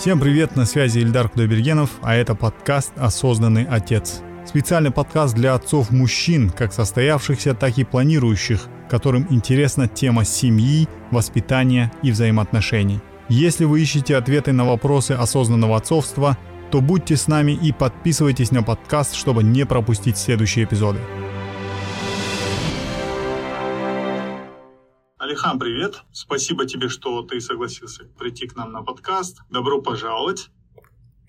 Всем привет, на связи Ильдар Кудайбергенов, а это подкаст «Осознанный отец». Специальный подкаст для отцов-мужчин, как состоявшихся, так и планирующих, которым интересна тема семьи, воспитания и взаимоотношений. Если вы ищете ответы на вопросы осознанного отцовства, то будьте с нами и подписывайтесь на подкаст, чтобы не пропустить следующие эпизоды. Алихан, привет. Спасибо тебе, что ты согласился прийти к нам на подкаст. Добро пожаловать.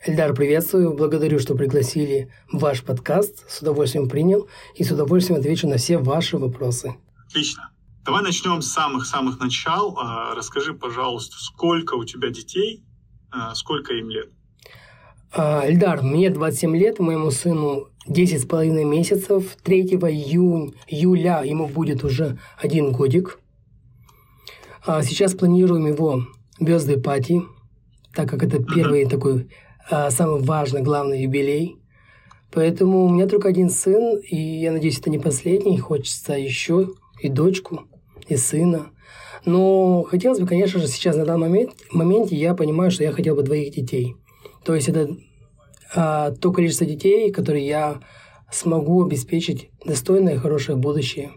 Эльдар, приветствую. Благодарю, что пригласили ваш подкаст. С удовольствием принял и с удовольствием отвечу на все ваши вопросы. Отлично. Давай начнем с самых-самых начал. А, расскажи, пожалуйста, сколько у тебя детей, а, сколько им лет? А, Эльдар, мне 27 лет, моему сыну 10 с половиной месяцев. 3 июня, июля ему будет уже один годик. А сейчас планируем его birthday пати, так как это первый такой а, самый важный, главный юбилей. Поэтому у меня только один сын, и я надеюсь, это не последний. Хочется еще и дочку, и сына. Но хотелось бы, конечно же, сейчас на данный момент, моменте я понимаю, что я хотел бы двоих детей. То есть это а, то количество детей, которые я смогу обеспечить достойное и хорошее будущее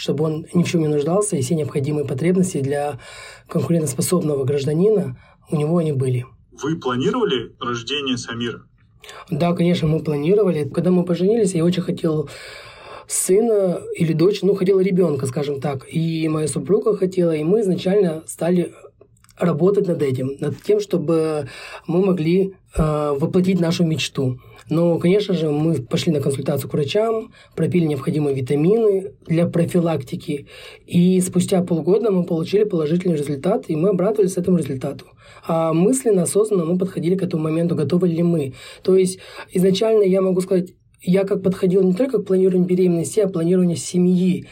чтобы он ни в чем не нуждался, и все необходимые потребности для конкурентоспособного гражданина у него они были. Вы планировали рождение Самира? Да, конечно, мы планировали. Когда мы поженились, я очень хотел сына или дочь, ну, хотела ребенка, скажем так. И моя супруга хотела, и мы изначально стали работать над этим, над тем, чтобы мы могли э, воплотить нашу мечту. Но, конечно же, мы пошли на консультацию к врачам, пропили необходимые витамины для профилактики, и спустя полгода мы получили положительный результат, и мы обрадовались этому результату. А мысленно, осознанно мы подходили к этому моменту, готовы ли мы. То есть изначально я могу сказать, я как подходил не только к планированию беременности, а к планированию семьи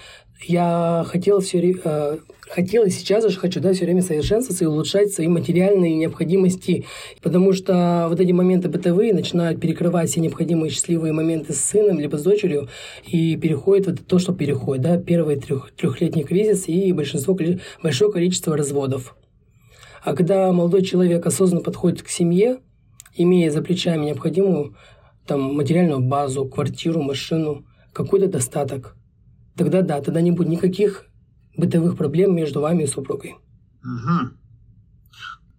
я хотел все э, хотел и сейчас же хочу да, все время совершенствоваться и улучшать свои материальные необходимости, потому что вот эти моменты бытовые начинают перекрывать все необходимые счастливые моменты с сыном либо с дочерью и переходит вот то, что переходит, да, первый трех, трехлетний кризис и большинство, большое количество разводов. А когда молодой человек осознанно подходит к семье, имея за плечами необходимую там, материальную базу, квартиру, машину, какой-то достаток – тогда да, тогда не будет никаких бытовых проблем между вами и супругой. Угу.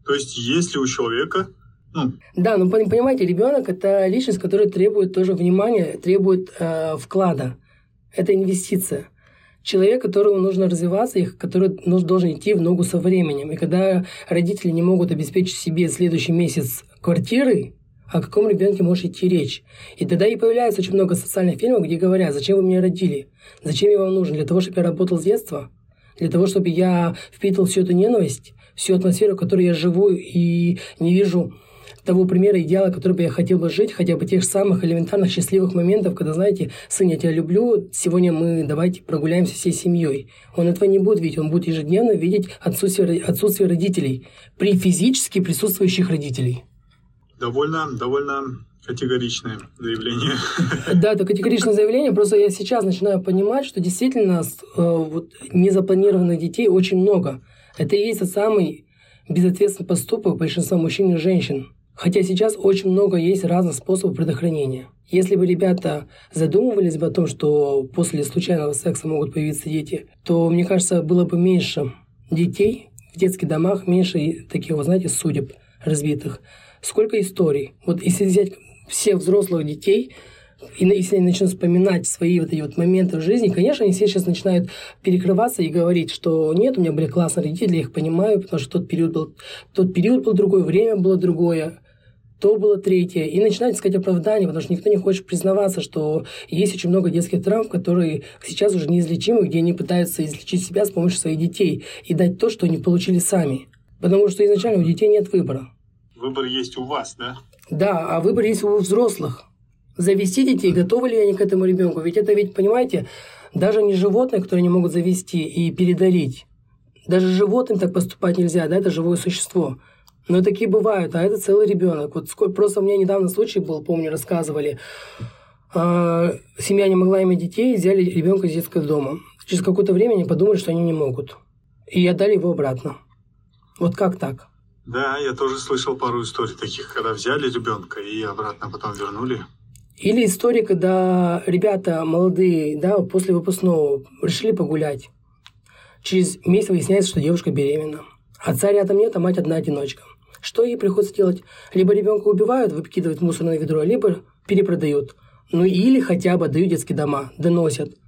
То есть, если у человека ну. Да, но понимаете, ребенок это личность, которая требует тоже внимания, требует э, вклада. Это инвестиция. Человек, которому нужно развиваться, и который должен идти в ногу со временем. И когда родители не могут обеспечить себе следующий месяц квартиры, о каком ребенке может идти речь. И тогда и появляется очень много социальных фильмов, где говорят, зачем вы меня родили, зачем я вам нужен, для того, чтобы я работал с детства, для того, чтобы я впитывал всю эту ненависть, всю атмосферу, в которой я живу и не вижу того примера, идеала, который бы я хотел бы жить, хотя бы тех самых элементарных счастливых моментов, когда, знаете, сын, я тебя люблю, сегодня мы давайте прогуляемся всей семьей. Он этого не будет видеть, он будет ежедневно видеть отсутствие, отсутствие родителей при физически присутствующих родителей довольно, довольно категоричное заявление. Да, это категоричное заявление. Просто я сейчас начинаю понимать, что действительно э, вот, незапланированных детей очень много. Это и есть самый безответственный поступок большинства мужчин и женщин. Хотя сейчас очень много есть разных способов предохранения. Если бы ребята задумывались бы о том, что после случайного секса могут появиться дети, то, мне кажется, было бы меньше детей в детских домах, меньше таких, вы знаете, судеб разбитых сколько историй. Вот если взять всех взрослых детей, и если они начнут вспоминать свои вот эти вот моменты в жизни, конечно, они все сейчас начинают перекрываться и говорить, что нет, у меня были классные родители, я их понимаю, потому что тот период был, тот период был другой, время было другое, то было третье. И начинают искать оправдания, потому что никто не хочет признаваться, что есть очень много детских травм, которые сейчас уже неизлечимы, где они пытаются излечить себя с помощью своих детей и дать то, что они получили сами. Потому что изначально у детей нет выбора. Выбор есть у вас, да? Да, а выбор есть у взрослых. Завести детей, готовы ли они к этому ребенку? Ведь это ведь, понимаете, даже не животные, которые не могут завести и передарить. Даже животным так поступать нельзя, да, это живое существо. Но такие бывают, а это целый ребенок. Вот сколько, просто у меня недавно случай был, помню, рассказывали. А, семья не могла иметь детей, взяли ребенка из детского дома. Через какое-то время они подумали, что они не могут. И отдали его обратно. Вот как так? Да, я тоже слышал пару историй таких, когда взяли ребенка и обратно потом вернули. Или история, когда ребята молодые, да, после выпускного решили погулять. Через месяц выясняется, что девушка беременна. Отца рядом нет, а мать одна одиночка. Что ей приходится делать? Либо ребенка убивают, выкидывают в мусорное ведро, либо перепродают. Ну или хотя бы дают детские дома, доносят.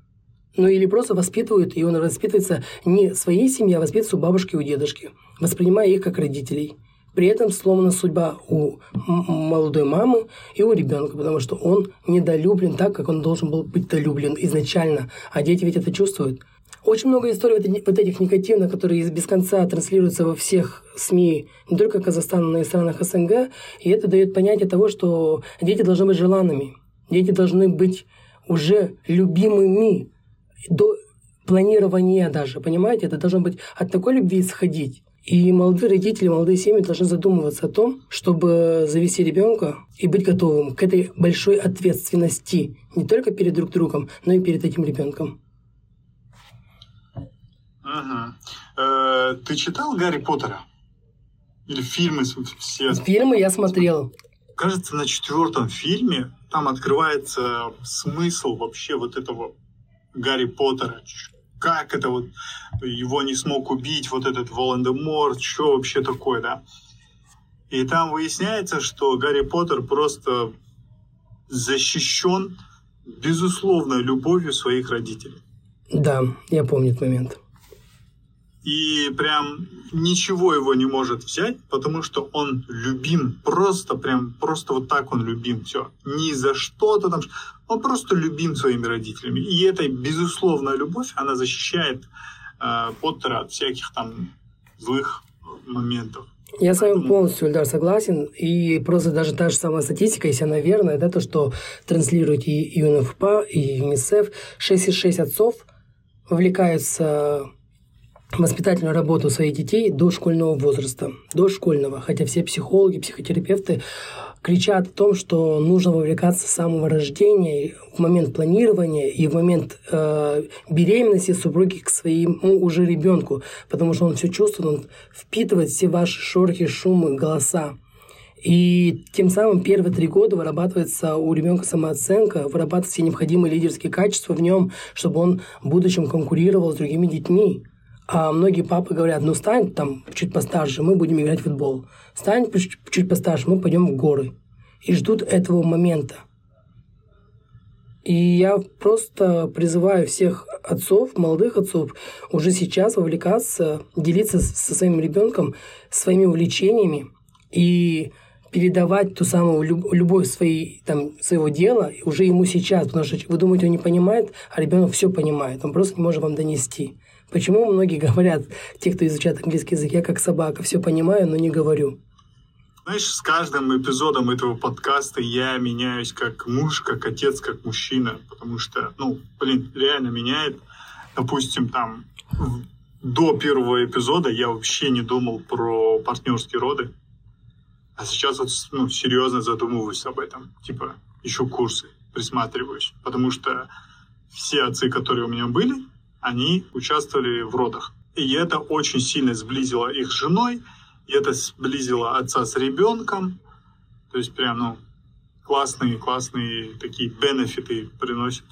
Ну или просто воспитывают, и он воспитывается не своей семьей, а воспитывается у бабушки у дедушки, воспринимая их как родителей. При этом сломана судьба у молодой мамы и у ребенка, потому что он недолюблен так, как он должен был быть долюблен изначально. А дети ведь это чувствуют. Очень много историй вот этих негативных, которые без конца транслируются во всех СМИ, не только Казахстана, но и странах СНГ. И это дает понятие того, что дети должны быть желанными. Дети должны быть уже любимыми до планирования даже, понимаете? Это должно быть от такой любви исходить. И молодые родители, молодые семьи должны задумываться о том, чтобы завести ребенка и быть готовым к этой большой ответственности не только перед друг другом, но и перед этим ребенком. Ага. Э, ты читал Гарри Поттера? Или фильмы все? Фильмы я смотрел. Кажется, на четвертом фильме там открывается смысл вообще вот этого Гарри Поттера. Как это вот его не смог убить, вот этот Волан-де-Морт, что вообще такое, да? И там выясняется, что Гарри Поттер просто защищен безусловной любовью своих родителей. Да, я помню этот момент и прям ничего его не может взять, потому что он любим, просто прям, просто вот так он любим, все. Не за что-то там, он просто любим своими родителями. И эта безусловная любовь, она защищает э, Поттера от всяких там злых моментов. Я с вами полностью, Ильдар, согласен. И просто даже та же самая статистика, если она верная, да, то, что транслирует и ЮНФПА, и ЮНИСЕФ, 6,6 отцов вовлекаются воспитательную работу своих детей до школьного возраста, до школьного. Хотя все психологи, психотерапевты кричат о том, что нужно вовлекаться с самого рождения, в момент планирования и в момент э, беременности супруги к своему уже ребенку, потому что он все чувствует, он впитывает все ваши шорохи, шумы, голоса. И тем самым первые три года вырабатывается у ребенка самооценка, вырабатываются необходимые лидерские качества в нем, чтобы он в будущем конкурировал с другими детьми. А многие папы говорят, ну стань там чуть постарше, мы будем играть в футбол. Стань чуть постарше, мы пойдем в горы. И ждут этого момента. И я просто призываю всех отцов, молодых отцов, уже сейчас вовлекаться, делиться со своим ребенком своими увлечениями и передавать ту самую любовь своей, там, своего дела уже ему сейчас, потому что вы думаете, он не понимает, а ребенок все понимает, он просто не может вам донести. Почему многие говорят, те, кто изучает английский язык, я как собака, все понимаю, но не говорю. Знаешь, с каждым эпизодом этого подкаста я меняюсь как муж, как отец, как мужчина, потому что, ну, блин, реально меняет. Допустим, там до первого эпизода я вообще не думал про партнерские роды, а сейчас ну, серьезно задумываюсь об этом. Типа, еще курсы присматриваюсь, потому что все отцы, которые у меня были, они участвовали в родах. И это очень сильно сблизило их с женой, и это сблизило отца с ребенком. То есть прям, ну, классные, классные такие бенефиты приносят.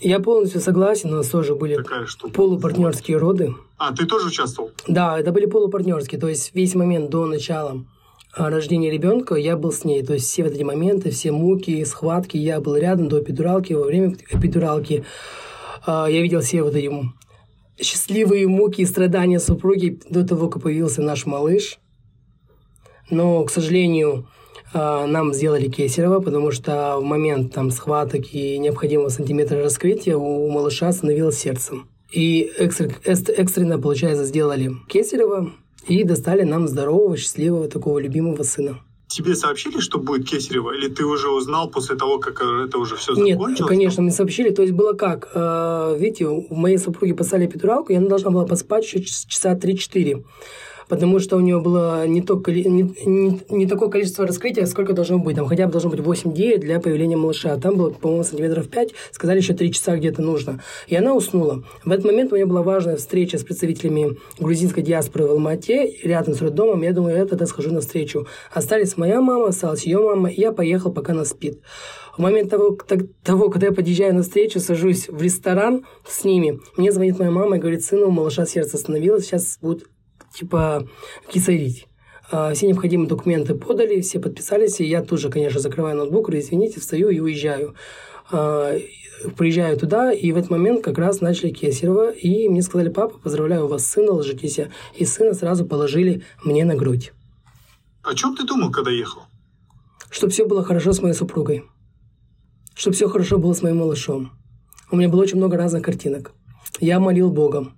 Я полностью согласен, у нас тоже были полупартнерские роды. А, ты тоже участвовал? Да, это были полупартнерские, то есть весь момент до начала а, рождения ребенка я был с ней. То есть все вот эти моменты, все муки, схватки, я был рядом до эпидуралки, во время эпидуралки. А, я видел все вот эти счастливые муки и страдания супруги до того, как появился наш малыш. Но, к сожалению, а, нам сделали кесарево, потому что в момент там, схваток и необходимого сантиметра раскрытия у малыша остановилось сердце. И экстренно, получается, сделали кесарево и достали нам здорового, счастливого, такого любимого сына. Тебе сообщили, что будет Кесарева, или ты уже узнал после того, как это уже все закончилось? Нет, конечно, мне сообщили. То есть было как? Э, видите, у моей супруги поставили эпидуралку, и она должна была поспать еще часа 3-4. Потому что у него было не, то, не, не, не такое количество раскрытия, сколько должно быть. Там хотя бы должно быть 8-9 для появления малыша. Там было, по-моему, сантиметров 5, сказали, еще 3 часа где-то нужно. И она уснула. В этот момент у меня была важная встреча с представителями грузинской диаспоры в Алмате, рядом с роддомом. Я думаю, я тогда схожу на встречу. Остались моя мама, осталась ее мама, и я поехал, пока она спит. В момент того, того, когда я подъезжаю на встречу, сажусь в ресторан с ними, мне звонит моя мама и говорит, сыну, у малыша сердце остановилось, сейчас будет типа кисарить. А, все необходимые документы подали, все подписались, и я тут же, конечно, закрываю ноутбук, говорю, извините, встаю и уезжаю. А, приезжаю туда, и в этот момент как раз начали Кесарева, и мне сказали, папа, поздравляю вас сына, ложитесь. И сына сразу положили мне на грудь. О чем ты думал, когда ехал? Чтобы все было хорошо с моей супругой. Чтобы все хорошо было с моим малышом. У меня было очень много разных картинок. Я молил Богом.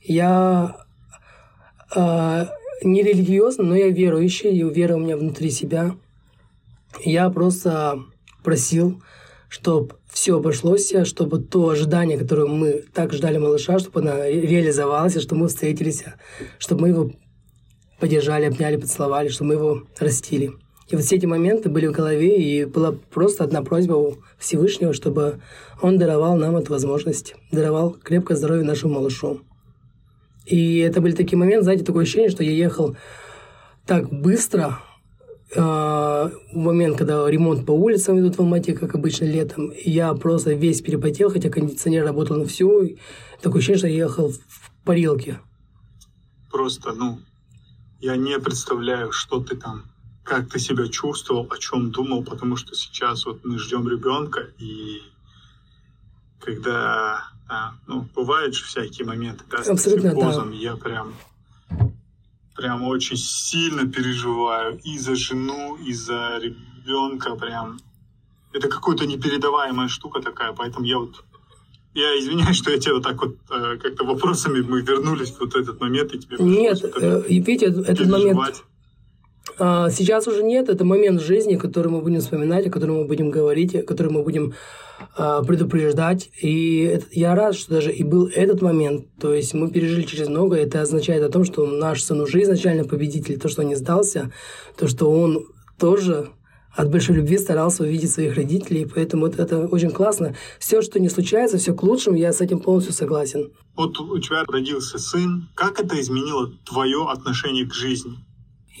Я не религиозно, но я верующий, и вера у меня внутри себя. Я просто просил, чтобы все обошлось, чтобы то ожидание, которое мы так ждали малыша, чтобы она реализовалась, чтобы мы встретились, чтобы мы его поддержали, обняли, поцеловали, чтобы мы его растили. И вот все эти моменты были в голове, и была просто одна просьба у Всевышнего, чтобы он даровал нам эту возможность, даровал крепкое здоровье нашему малышу. И это были такие моменты, знаете, такое ощущение, что я ехал так быстро, э, в момент, когда ремонт по улицам идут в Алмате, как обычно летом, я просто весь перепотел, хотя кондиционер работал на всю. Такое ощущение, что я ехал в парилке. Просто, ну, я не представляю, что ты там, как ты себя чувствовал, о чем думал, потому что сейчас вот мы ждем ребенка, и когда а, ну, бывают же всякие моменты, да, Абсолютно, с позом, да. я прям прям очень сильно переживаю и за жену, и за ребенка, прям. Это какая-то непередаваемая штука такая, поэтому я вот я извиняюсь, что я тебе вот так вот э, как-то вопросами мы вернулись в вот этот момент, и тебе Нет, э, видите, этот момент а, сейчас уже нет, это момент жизни, который мы будем вспоминать, о котором мы будем говорить, о котором мы будем а, предупреждать. И я рад, что даже и был этот момент. То есть мы пережили через много, это означает о том, что наш сын уже изначально победитель, то, что он не сдался, то, что он тоже от большой любви старался увидеть своих родителей, поэтому это, это очень классно. Все, что не случается, все к лучшему, я с этим полностью согласен. Вот у тебя родился сын. Как это изменило твое отношение к жизни?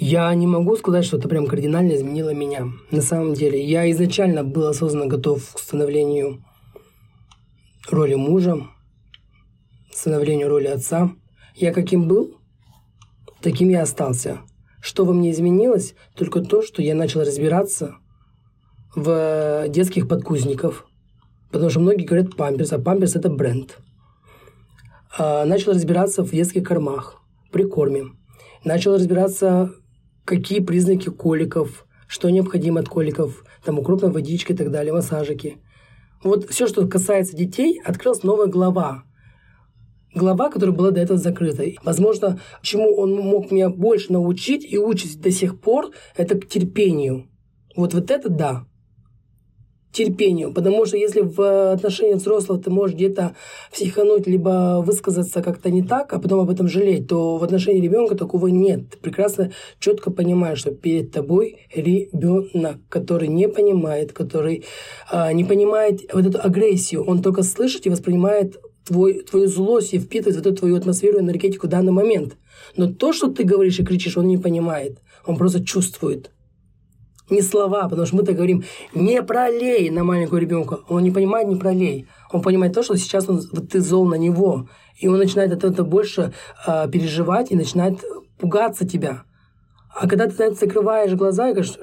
Я не могу сказать, что это прям кардинально изменило меня. На самом деле, я изначально был осознанно готов к становлению роли мужа, становлению роли отца. Я каким был, таким я остался. Что во мне изменилось? Только то, что я начал разбираться в детских подкузников. Потому что многие говорят памперс, а памперс – это бренд. А, начал разбираться в детских кормах, при корме. Начал разбираться какие признаки коликов, что необходимо от коликов, там укропная водичка и так далее, массажики. Вот все, что касается детей, открылась новая глава. Глава, которая была до этого закрытой. Возможно, чему он мог меня больше научить и учить до сих пор, это к терпению. Вот, вот это да терпению. Потому что если в отношении взрослого ты можешь где-то психануть, либо высказаться как-то не так, а потом об этом жалеть, то в отношении ребенка такого нет. Ты прекрасно четко понимаешь, что перед тобой ребенок, который не понимает, который а, не понимает вот эту агрессию. Он только слышит и воспринимает твой, твою злость и впитывает вот эту твою атмосферу энергетику в данный момент. Но то, что ты говоришь и кричишь, он не понимает. Он просто чувствует не слова, потому что мы-то говорим «не пролей» на маленького ребенка. Он не понимает «не пролей». Он понимает то, что сейчас он, вот ты зол на него. И он начинает от этого больше э, переживать и начинает пугаться тебя. А когда ты знаете, закрываешь глаза и говоришь,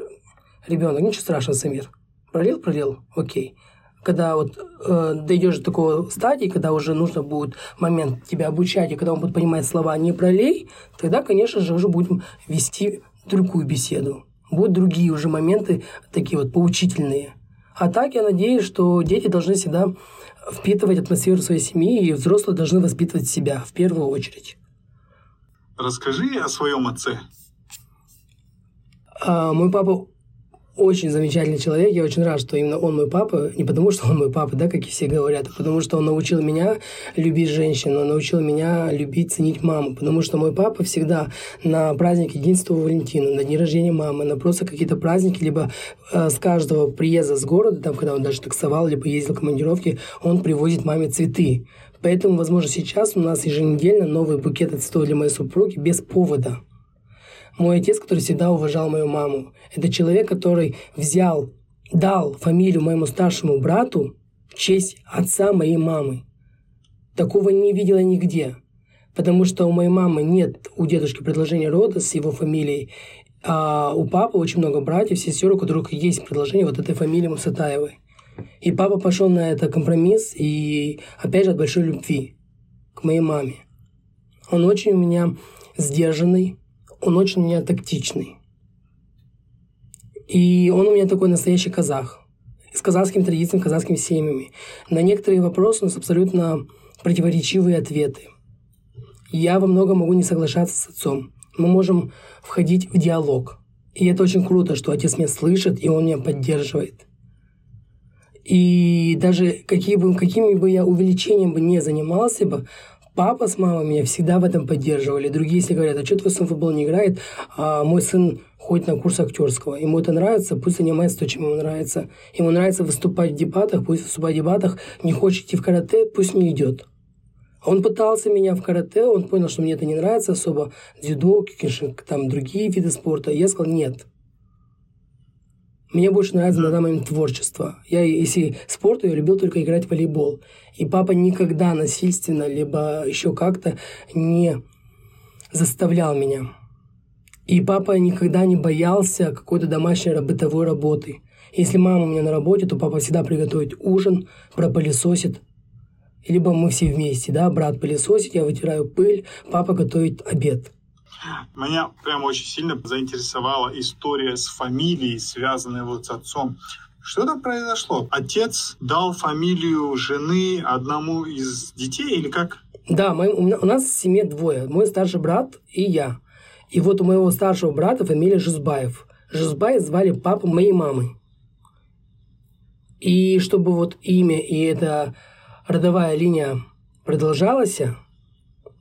ребенок, ничего страшного, Самир. Пролил, пролил, окей. Когда вот э, дойдешь до такого стадии, когда уже нужно будет момент тебя обучать, и когда он будет понимать слова «не пролей», тогда, конечно же, уже будем вести другую беседу будут другие уже моменты, такие вот поучительные. А так я надеюсь, что дети должны всегда впитывать атмосферу своей семьи, и взрослые должны воспитывать себя в первую очередь. Расскажи о своем отце. А, мой папа очень замечательный человек. Я очень рад, что именно он мой папа. Не потому, что он мой папа, да, как и все говорят, а потому что он научил меня любить женщин, он научил меня любить, ценить маму. Потому что мой папа всегда на праздник единства Валентина, на день рождения мамы, на просто какие-то праздники, либо э, с каждого приезда с города, там, когда он даже таксовал, либо ездил в командировки, он привозит маме цветы. Поэтому, возможно, сейчас у нас еженедельно новые букеты цветов для моей супруги без повода. Мой отец, который всегда уважал мою маму, это человек, который взял, дал фамилию моему старшему брату в честь отца моей мамы. Такого не видела нигде. Потому что у моей мамы нет у дедушки предложения рода с его фамилией, а у папы очень много братьев, сестер, у которых есть предложение вот этой фамилии Мусатаевой. И папа пошел на это компромисс, и опять же от большой любви к моей маме. Он очень у меня сдержанный, он очень у меня тактичный. И он у меня такой настоящий казах. С казахскими традициями, казахскими семьями. На некоторые вопросы у нас абсолютно противоречивые ответы. Я во многом могу не соглашаться с отцом. Мы можем входить в диалог. И это очень круто, что отец меня слышит, и он меня поддерживает. И даже какие бы, какими бы я увеличением бы не занимался бы, папа с мамой меня всегда в этом поддерживали. Другие, если говорят, а что твой сын в футбол не играет, а мой сын ходит на курс актерского. Ему это нравится, пусть занимается то, чем ему нравится. Ему нравится выступать в дебатах, пусть выступать в дебатах. Не хочет идти в карате, пусть не идет. Он пытался меня в карате, он понял, что мне это не нравится особо. Дзюдо, кикишинг, там другие виды спорта. Я сказал, нет. Мне больше нравится на данный момент творчество. Я, если спорт, я любил только играть в волейбол. И папа никогда насильственно, либо еще как-то не заставлял меня. И папа никогда не боялся какой-то домашней бытовой работы. Если мама у меня на работе, то папа всегда приготовит ужин, пропылесосит. Либо мы все вместе, да, брат пылесосит, я вытираю пыль, папа готовит обед. Меня прям очень сильно заинтересовала история с фамилией, связанная вот с отцом. Что там произошло? Отец дал фамилию жены одному из детей или как? Да, мы, у нас в семье двое. Мой старший брат и я. И вот у моего старшего брата фамилия Жизбаев. Жизбаев звали папу моей мамы. И чтобы вот имя и эта родовая линия продолжалась,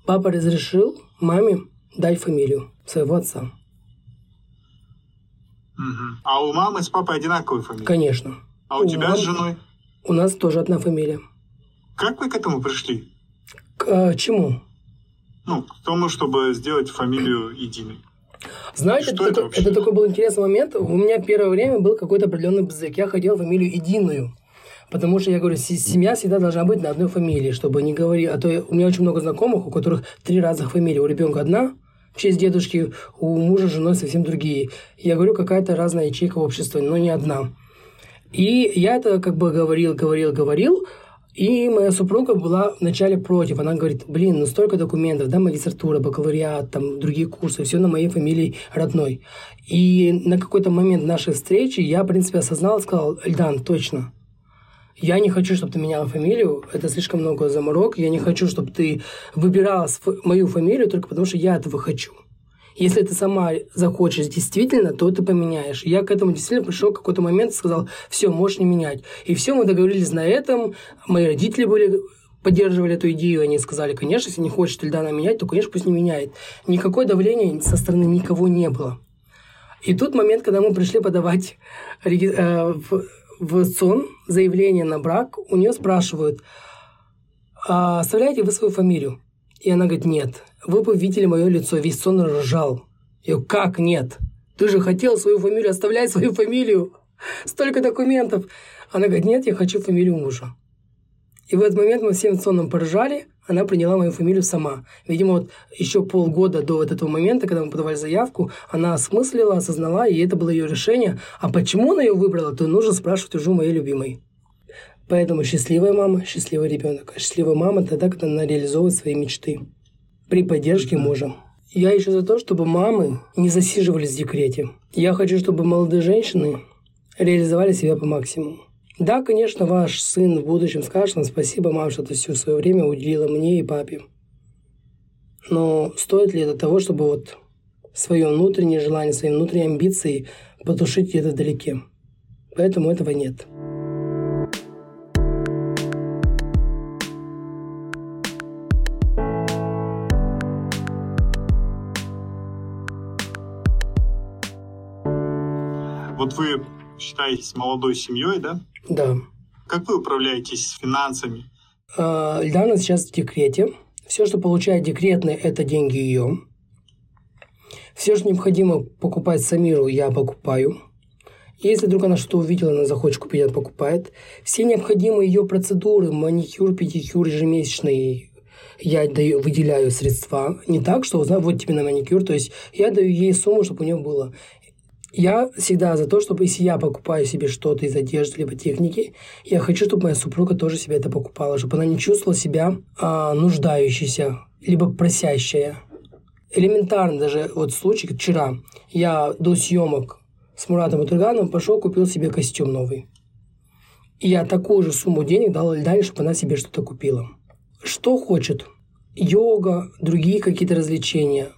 папа разрешил маме дать фамилию своего отца. Угу. А у мамы с папой одинаковые фамилии? Конечно. А у, у тебя мамы... с женой? У нас тоже одна фамилия. Как вы к этому пришли? К а, чему? Ну, к тому, чтобы сделать фамилию единой. Знаете, это, это, это такой был интересный момент. У меня первое время был какой-то определенный бзык. Я хотел фамилию единую. Потому что, я говорю, семья всегда должна быть на одной фамилии, чтобы не говорить... А то у меня очень много знакомых, у которых три разных фамилии. У ребенка одна, в честь дедушки, у мужа с женой совсем другие. Я говорю, какая-то разная ячейка общества, но не одна. И я это как бы говорил, говорил, говорил, и моя супруга была вначале против. Она говорит, блин, ну столько документов, да, магистратура, бакалавриат, там другие курсы, все на моей фамилии родной. И на какой-то момент нашей встречи я, в принципе, осознал, сказал, Эльдан, точно, я не хочу, чтобы ты меняла фамилию, это слишком много заморок. Я не хочу, чтобы ты выбирала мою фамилию только потому, что я этого хочу. Если ты сама захочешь действительно, то ты поменяешь. Я к этому действительно пришел в какой-то момент и сказал, все, можешь не менять. И все, мы договорились на этом. Мои родители были поддерживали эту идею, они сказали, конечно, если не хочет Ильдана менять, то, конечно, пусть не меняет. Никакое давления со стороны никого не было. И тут момент, когда мы пришли подавать э, в СОН заявление на брак, у нее спрашивают, а оставляете вы свою фамилию? И она говорит, нет. Вы бы видели мое лицо, весь сон ржал. Я говорю, как нет? Ты же хотел свою фамилию, оставляй свою фамилию. Столько документов. Она говорит, нет, я хочу фамилию мужа. И в этот момент мы всем соном поржали, она приняла мою фамилию сама. Видимо, вот еще полгода до вот этого момента, когда мы подавали заявку, она осмыслила, осознала, и это было ее решение. А почему она ее выбрала, то нужно спрашивать уже моей любимой. Поэтому счастливая мама, счастливый ребенок. А счастливая мама тогда, когда она реализовывает свои мечты. При поддержке мужа. Я еще за то, чтобы мамы не засиживались в декрете. Я хочу, чтобы молодые женщины реализовали себя по максимуму. Да, конечно, ваш сын в будущем скажет вам спасибо, мам, что ты все свое время уделила мне и папе. Но стоит ли это того, чтобы вот свое внутреннее желание, свои внутренние амбиции потушить где-то вдалеке. Поэтому этого нет. Вот вы считаетесь молодой семьей, да? Да. Как вы управляетесь финансами? А, Ильдана сейчас в декрете. Все, что получает декретный, это деньги ее. Все, что необходимо покупать Самиру, я покупаю. Если вдруг она что-то увидела, она захочет купить, она покупает. Все необходимые ее процедуры, маникюр, педикюр ежемесячный, я даю, выделяю средства. Не так, что вот тебе на маникюр. То есть я даю ей сумму, чтобы у нее было. Я всегда за то, чтобы если я покупаю себе что-то из одежды либо техники, я хочу, чтобы моя супруга тоже себе это покупала, чтобы она не чувствовала себя а, нуждающейся, либо просящая. Элементарно даже вот случай вчера. Я до съемок с Муратом Батургановым пошел, купил себе костюм новый. И я такую же сумму денег дал Эльдане, чтобы она себе что-то купила. Что хочет? Йога, другие какие-то развлечения.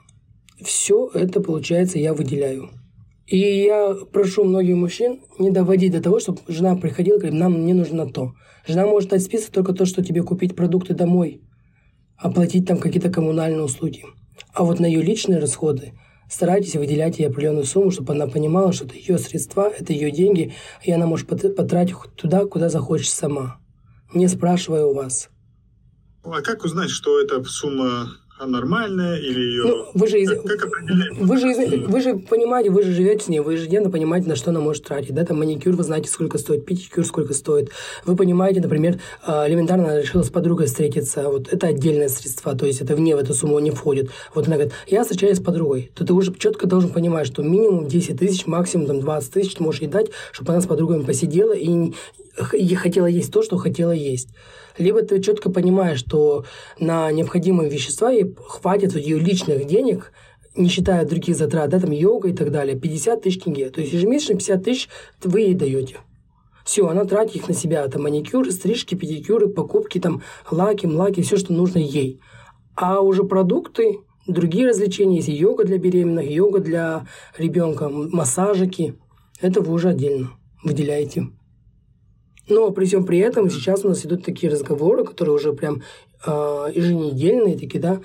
Все это, получается, я выделяю. И я прошу многих мужчин не доводить до того, чтобы жена приходила и говорит, нам не нужно то. Жена может дать список только то, что тебе купить продукты домой, оплатить там какие-то коммунальные услуги. А вот на ее личные расходы старайтесь выделять ей определенную сумму, чтобы она понимала, что это ее средства, это ее деньги, и она может потратить туда, куда захочет сама, не спрашивая у вас. А как узнать, что эта сумма нормальная или ее... Ну, вы же, из... как, как вы, же из... вы же понимаете, вы же живете с ней, вы ежедневно понимаете, на что она может тратить. Да? Там маникюр, вы знаете, сколько стоит, педикюр, сколько стоит. Вы понимаете, например, а, элементарно она решила с подругой встретиться. Вот это отдельное средство, то есть это вне в эту сумму не входит. Вот она говорит, я встречаюсь с подругой. То ты уже четко должен понимать, что минимум 10 тысяч, максимум там, 20 тысяч ты можешь ей дать, чтобы она с подругами посидела и хотела есть то, что хотела есть либо ты четко понимаешь, что на необходимые вещества ей хватит ее личных денег, не считая других затрат, да, там йога и так далее, 50 тысяч тенге. То есть ежемесячно 50 тысяч вы ей даете. Все, она тратит их на себя. Там маникюры, стрижки, педикюры, покупки, там лаки, млаки, все, что нужно ей. А уже продукты, другие развлечения, есть йога для беременных, йога для ребенка, массажики, это вы уже отдельно выделяете. Но при всем при этом сейчас у нас идут такие разговоры, которые уже прям э, еженедельные такие, да,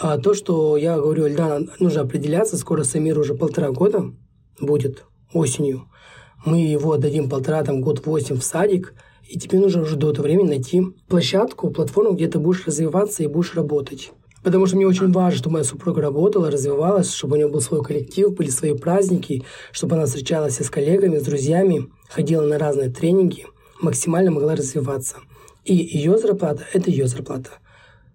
а то, что я говорю, Эльдана, нужно определяться, скоро Самир уже полтора года будет осенью. Мы его отдадим полтора, там, год восемь в садик, и тебе нужно уже до этого времени найти площадку, платформу, где ты будешь развиваться и будешь работать. Потому что мне очень важно, чтобы моя супруга работала, развивалась, чтобы у нее был свой коллектив, были свои праздники, чтобы она встречалась с коллегами, с друзьями, ходила на разные тренинги – максимально могла развиваться. И ее зарплата – это ее зарплата.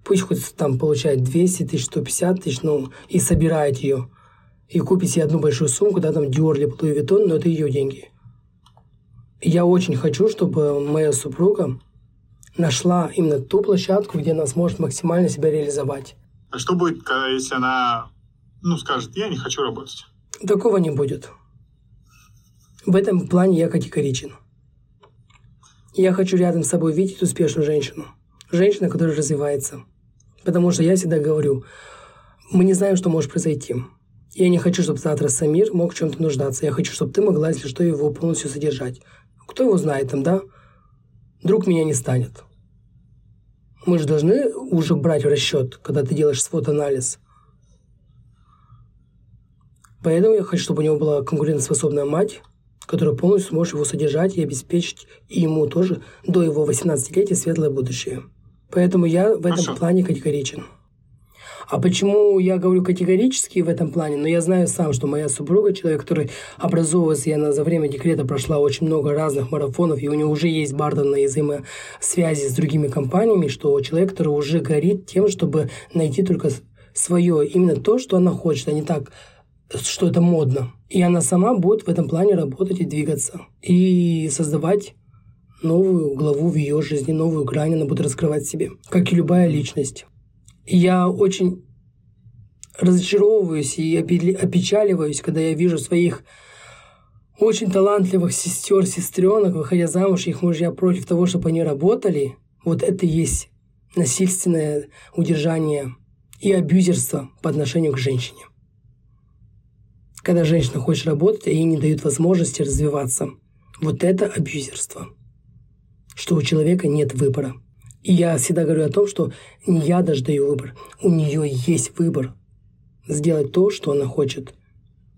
Пусть хоть там получает 200 тысяч, 150 тысяч, ну, и собирает ее. И купит себе одну большую сумку, да, там, Dior или Louis Vuitton, но это ее деньги. я очень хочу, чтобы моя супруга нашла именно ту площадку, где она сможет максимально себя реализовать. А что будет, если она, ну, скажет, я не хочу работать? Такого не будет. В этом плане я категоричен. Я хочу рядом с собой видеть успешную женщину. Женщину, которая развивается. Потому что я всегда говорю, мы не знаем, что может произойти. Я не хочу, чтобы завтра Самир мог в чем-то нуждаться. Я хочу, чтобы ты могла, если что, его полностью содержать. Кто его знает там, да? Друг меня не станет. Мы же должны уже брать в расчет, когда ты делаешь свод-анализ. Поэтому я хочу, чтобы у него была конкурентоспособная мать, который полностью сможет его содержать и обеспечить и ему тоже до его 18-летия светлое будущее. Поэтому я в этом Хорошо. плане категоричен. А почему я говорю категорически в этом плане? Но ну, я знаю сам, что моя супруга, человек, который образовывается, я за время декрета прошла очень много разных марафонов, и у него уже есть барданные взаимосвязи с другими компаниями, что человек, который уже горит тем, чтобы найти только свое, именно то, что она хочет, а не так, что это модно. И она сама будет в этом плане работать и двигаться. И создавать новую главу в ее жизни, новую грань она будет раскрывать себе, как и любая личность. Я очень разочаровываюсь и опечаливаюсь, когда я вижу своих очень талантливых сестер, сестренок, выходя замуж, их мужья против того, чтобы они работали. Вот это и есть насильственное удержание и абьюзерство по отношению к женщине. Когда женщина хочет работать, а ей не дают возможности развиваться. Вот это абьюзерство. Что у человека нет выбора. И я всегда говорю о том, что не я даже даю выбор. У нее есть выбор сделать то, что она хочет.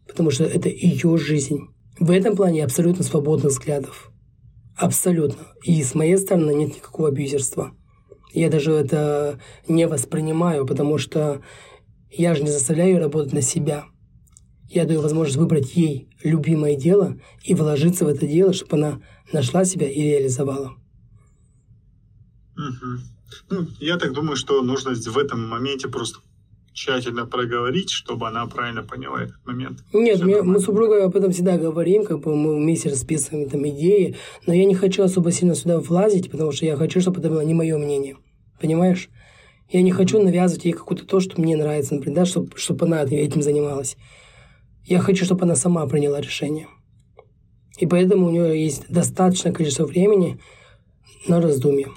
Потому что это ее жизнь. В этом плане абсолютно свободных взглядов. Абсолютно. И с моей стороны нет никакого абьюзерства. Я даже это не воспринимаю, потому что я же не заставляю работать на себя. Я даю возможность выбрать ей любимое дело и вложиться в это дело, чтобы она нашла себя и реализовала. Угу. Ну, я так думаю, что нужно в этом моменте просто тщательно проговорить, чтобы она правильно поняла этот момент. Нет, мы, мы с супругой об этом всегда говорим, как бы мы вместе расписываем там идеи, но я не хочу особо сильно сюда влазить, потому что я хочу, чтобы это было не мое мнение. Понимаешь? Я не хочу навязывать ей какое-то то, что мне нравится, например, да, чтобы, чтобы она этим занималась. Я хочу, чтобы она сама приняла решение. И поэтому у нее есть достаточное количество времени на раздумье.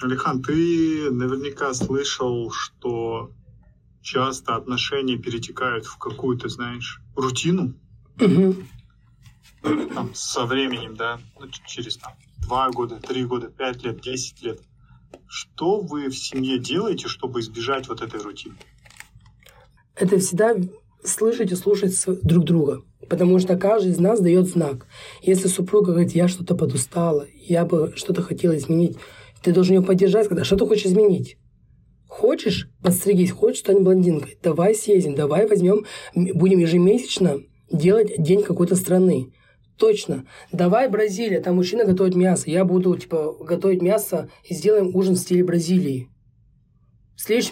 Алихан, ты наверняка слышал, что часто отношения перетекают в какую-то, знаешь, рутину. Угу. Там, со временем, да, ну, через там, два года, три года, пять лет, десять лет. Что вы в семье делаете, чтобы избежать вот этой рутины? Это всегда слышать и слушать друг друга. Потому что каждый из нас дает знак. Если супруга говорит, я что-то подустала, я бы что-то хотела изменить, ты должен ее поддержать, когда что ты хочешь изменить. Хочешь подстригись, хочешь стать блондинкой, давай съездим, давай возьмем, будем ежемесячно делать день какой-то страны. Точно. Давай Бразилия, там мужчина готовит мясо. Я буду, типа, готовить мясо и сделаем ужин в стиле Бразилии.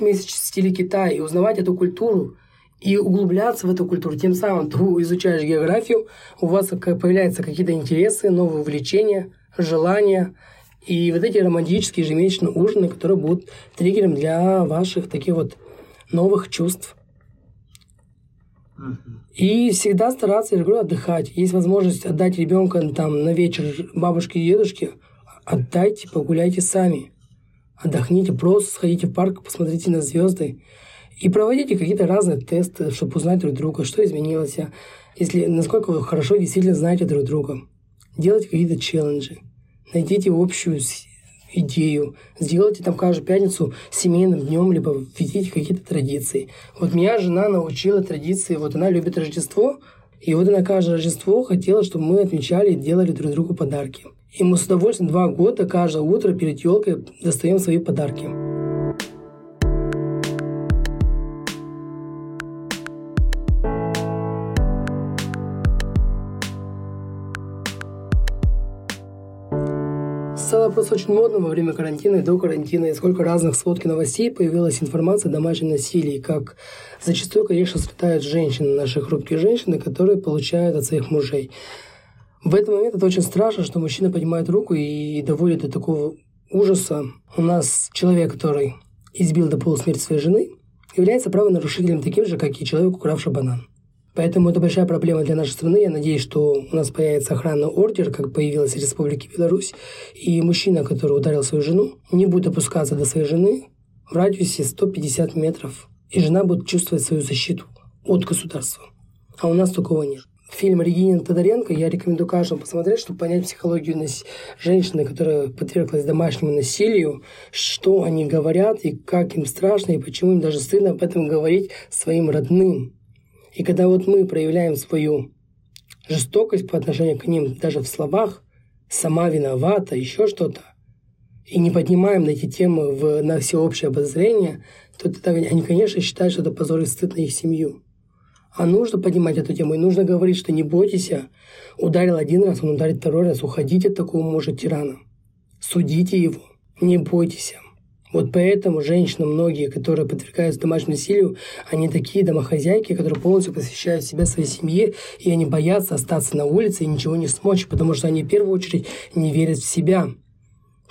Месяце в стиле Китая. И узнавать эту культуру и углубляться в эту культуру. Тем самым ты изучаешь географию, у вас появляются какие-то интересы, новые увлечения, желания – и вот эти романтические ежемесячные ужины, которые будут триггером для ваших таких вот новых чувств. И всегда стараться, я говорю, отдыхать. Есть возможность отдать ребенка там на вечер бабушке и дедушке, отдайте, погуляйте сами. Отдохните, просто сходите в парк, посмотрите на звезды. И проводите какие-то разные тесты, чтобы узнать друг друга, что изменилось, если насколько вы хорошо действительно знаете друг друга. Делайте какие-то челленджи найдите общую идею, сделайте там каждую пятницу семейным днем, либо введите какие-то традиции. Вот меня жена научила традиции, вот она любит Рождество, и вот она каждое Рождество хотела, чтобы мы отмечали и делали друг другу подарки. И мы с удовольствием два года каждое утро перед елкой достаем свои подарки. стало просто очень модным во время карантина и до карантина, и сколько разных сводки новостей появилась информация о домашнем насилии, как зачастую, конечно, страдают женщины, наши хрупкие женщины, которые получают от своих мужей. В этот момент это очень страшно, что мужчина поднимает руку и доводит до такого ужаса. У нас человек, который избил до полусмерти своей жены, является правонарушителем таким же, как и человек, укравший банан. Поэтому это большая проблема для нашей страны. Я надеюсь, что у нас появится охранный ордер, как появилась в Республике Беларусь. И мужчина, который ударил свою жену, не будет опускаться до своей жены в радиусе 150 метров. И жена будет чувствовать свою защиту от государства. А у нас такого нет. Фильм Регинин Тодоренко я рекомендую каждому посмотреть, чтобы понять психологию женщины, которая подверглась домашнему насилию, что они говорят и как им страшно, и почему им даже стыдно об этом говорить своим родным. И когда вот мы проявляем свою жестокость по отношению к ним даже в словах, сама виновата, еще что-то, и не поднимаем эти темы в, на всеобщее обозрение, то тогда они, конечно, считают, что это позор и стыд на их семью. А нужно поднимать эту тему, и нужно говорить, что не бойтесь, ударил один раз, он ударит второй раз, уходите от такого мужа тирана, судите его, не бойтесь. Вот поэтому женщины многие, которые подвергаются домашнему насилию, они такие домохозяйки, которые полностью посвящают себя своей семье, и они боятся остаться на улице и ничего не смочь, потому что они в первую очередь не верят в себя.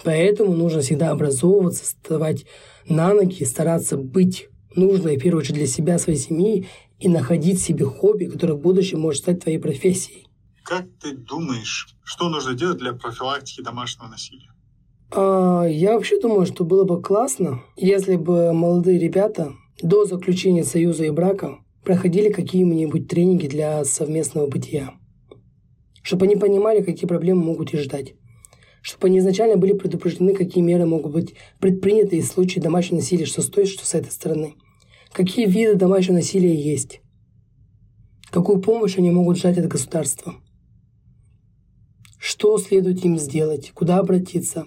Поэтому нужно всегда образовываться, вставать на ноги, стараться быть нужной, в первую очередь, для себя, своей семьи, и находить себе хобби, которое в будущем может стать твоей профессией. Как ты думаешь, что нужно делать для профилактики домашнего насилия? А, я вообще думаю, что было бы классно, если бы молодые ребята до заключения союза и брака проходили какие-нибудь тренинги для совместного бытия. Чтобы они понимали, какие проблемы могут их ждать. Чтобы они изначально были предупреждены, какие меры могут быть предприняты в случае домашнего насилия, что с той, что с этой стороны. Какие виды домашнего насилия есть. Какую помощь они могут ждать от государства. Что следует им сделать, куда обратиться.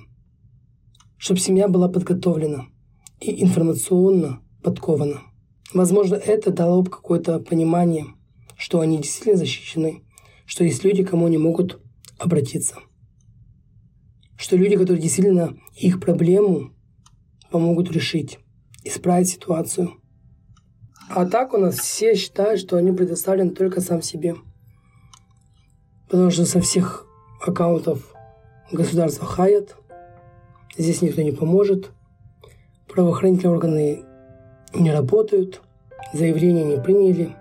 Чтобы семья была подготовлена и информационно подкована. Возможно, это дало бы какое-то понимание, что они действительно защищены, что есть люди, кому они могут обратиться. Что люди, которые действительно их проблему помогут решить, исправить ситуацию. А так у нас все считают, что они предоставлены только сам себе. Потому что со всех аккаунтов государства хаят, здесь никто не поможет, правоохранительные органы не работают, заявления не приняли,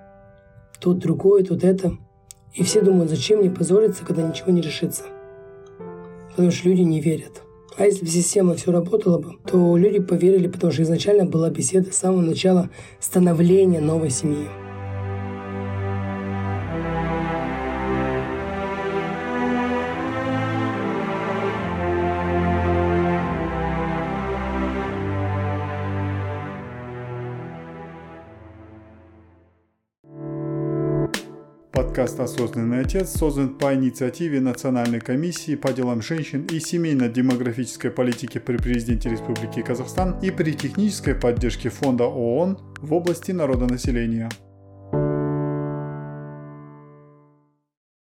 тут другое, тут это. И все думают, зачем мне позориться, когда ничего не решится. Потому что люди не верят. А если бы система все работала бы, то люди поверили, потому что изначально была беседа с самого начала становления новой семьи. Подкаст «Осознанный отец» создан по инициативе Национальной комиссии по делам женщин и семейно-демографической политики при президенте Республики Казахстан и при технической поддержке Фонда ООН в области народонаселения.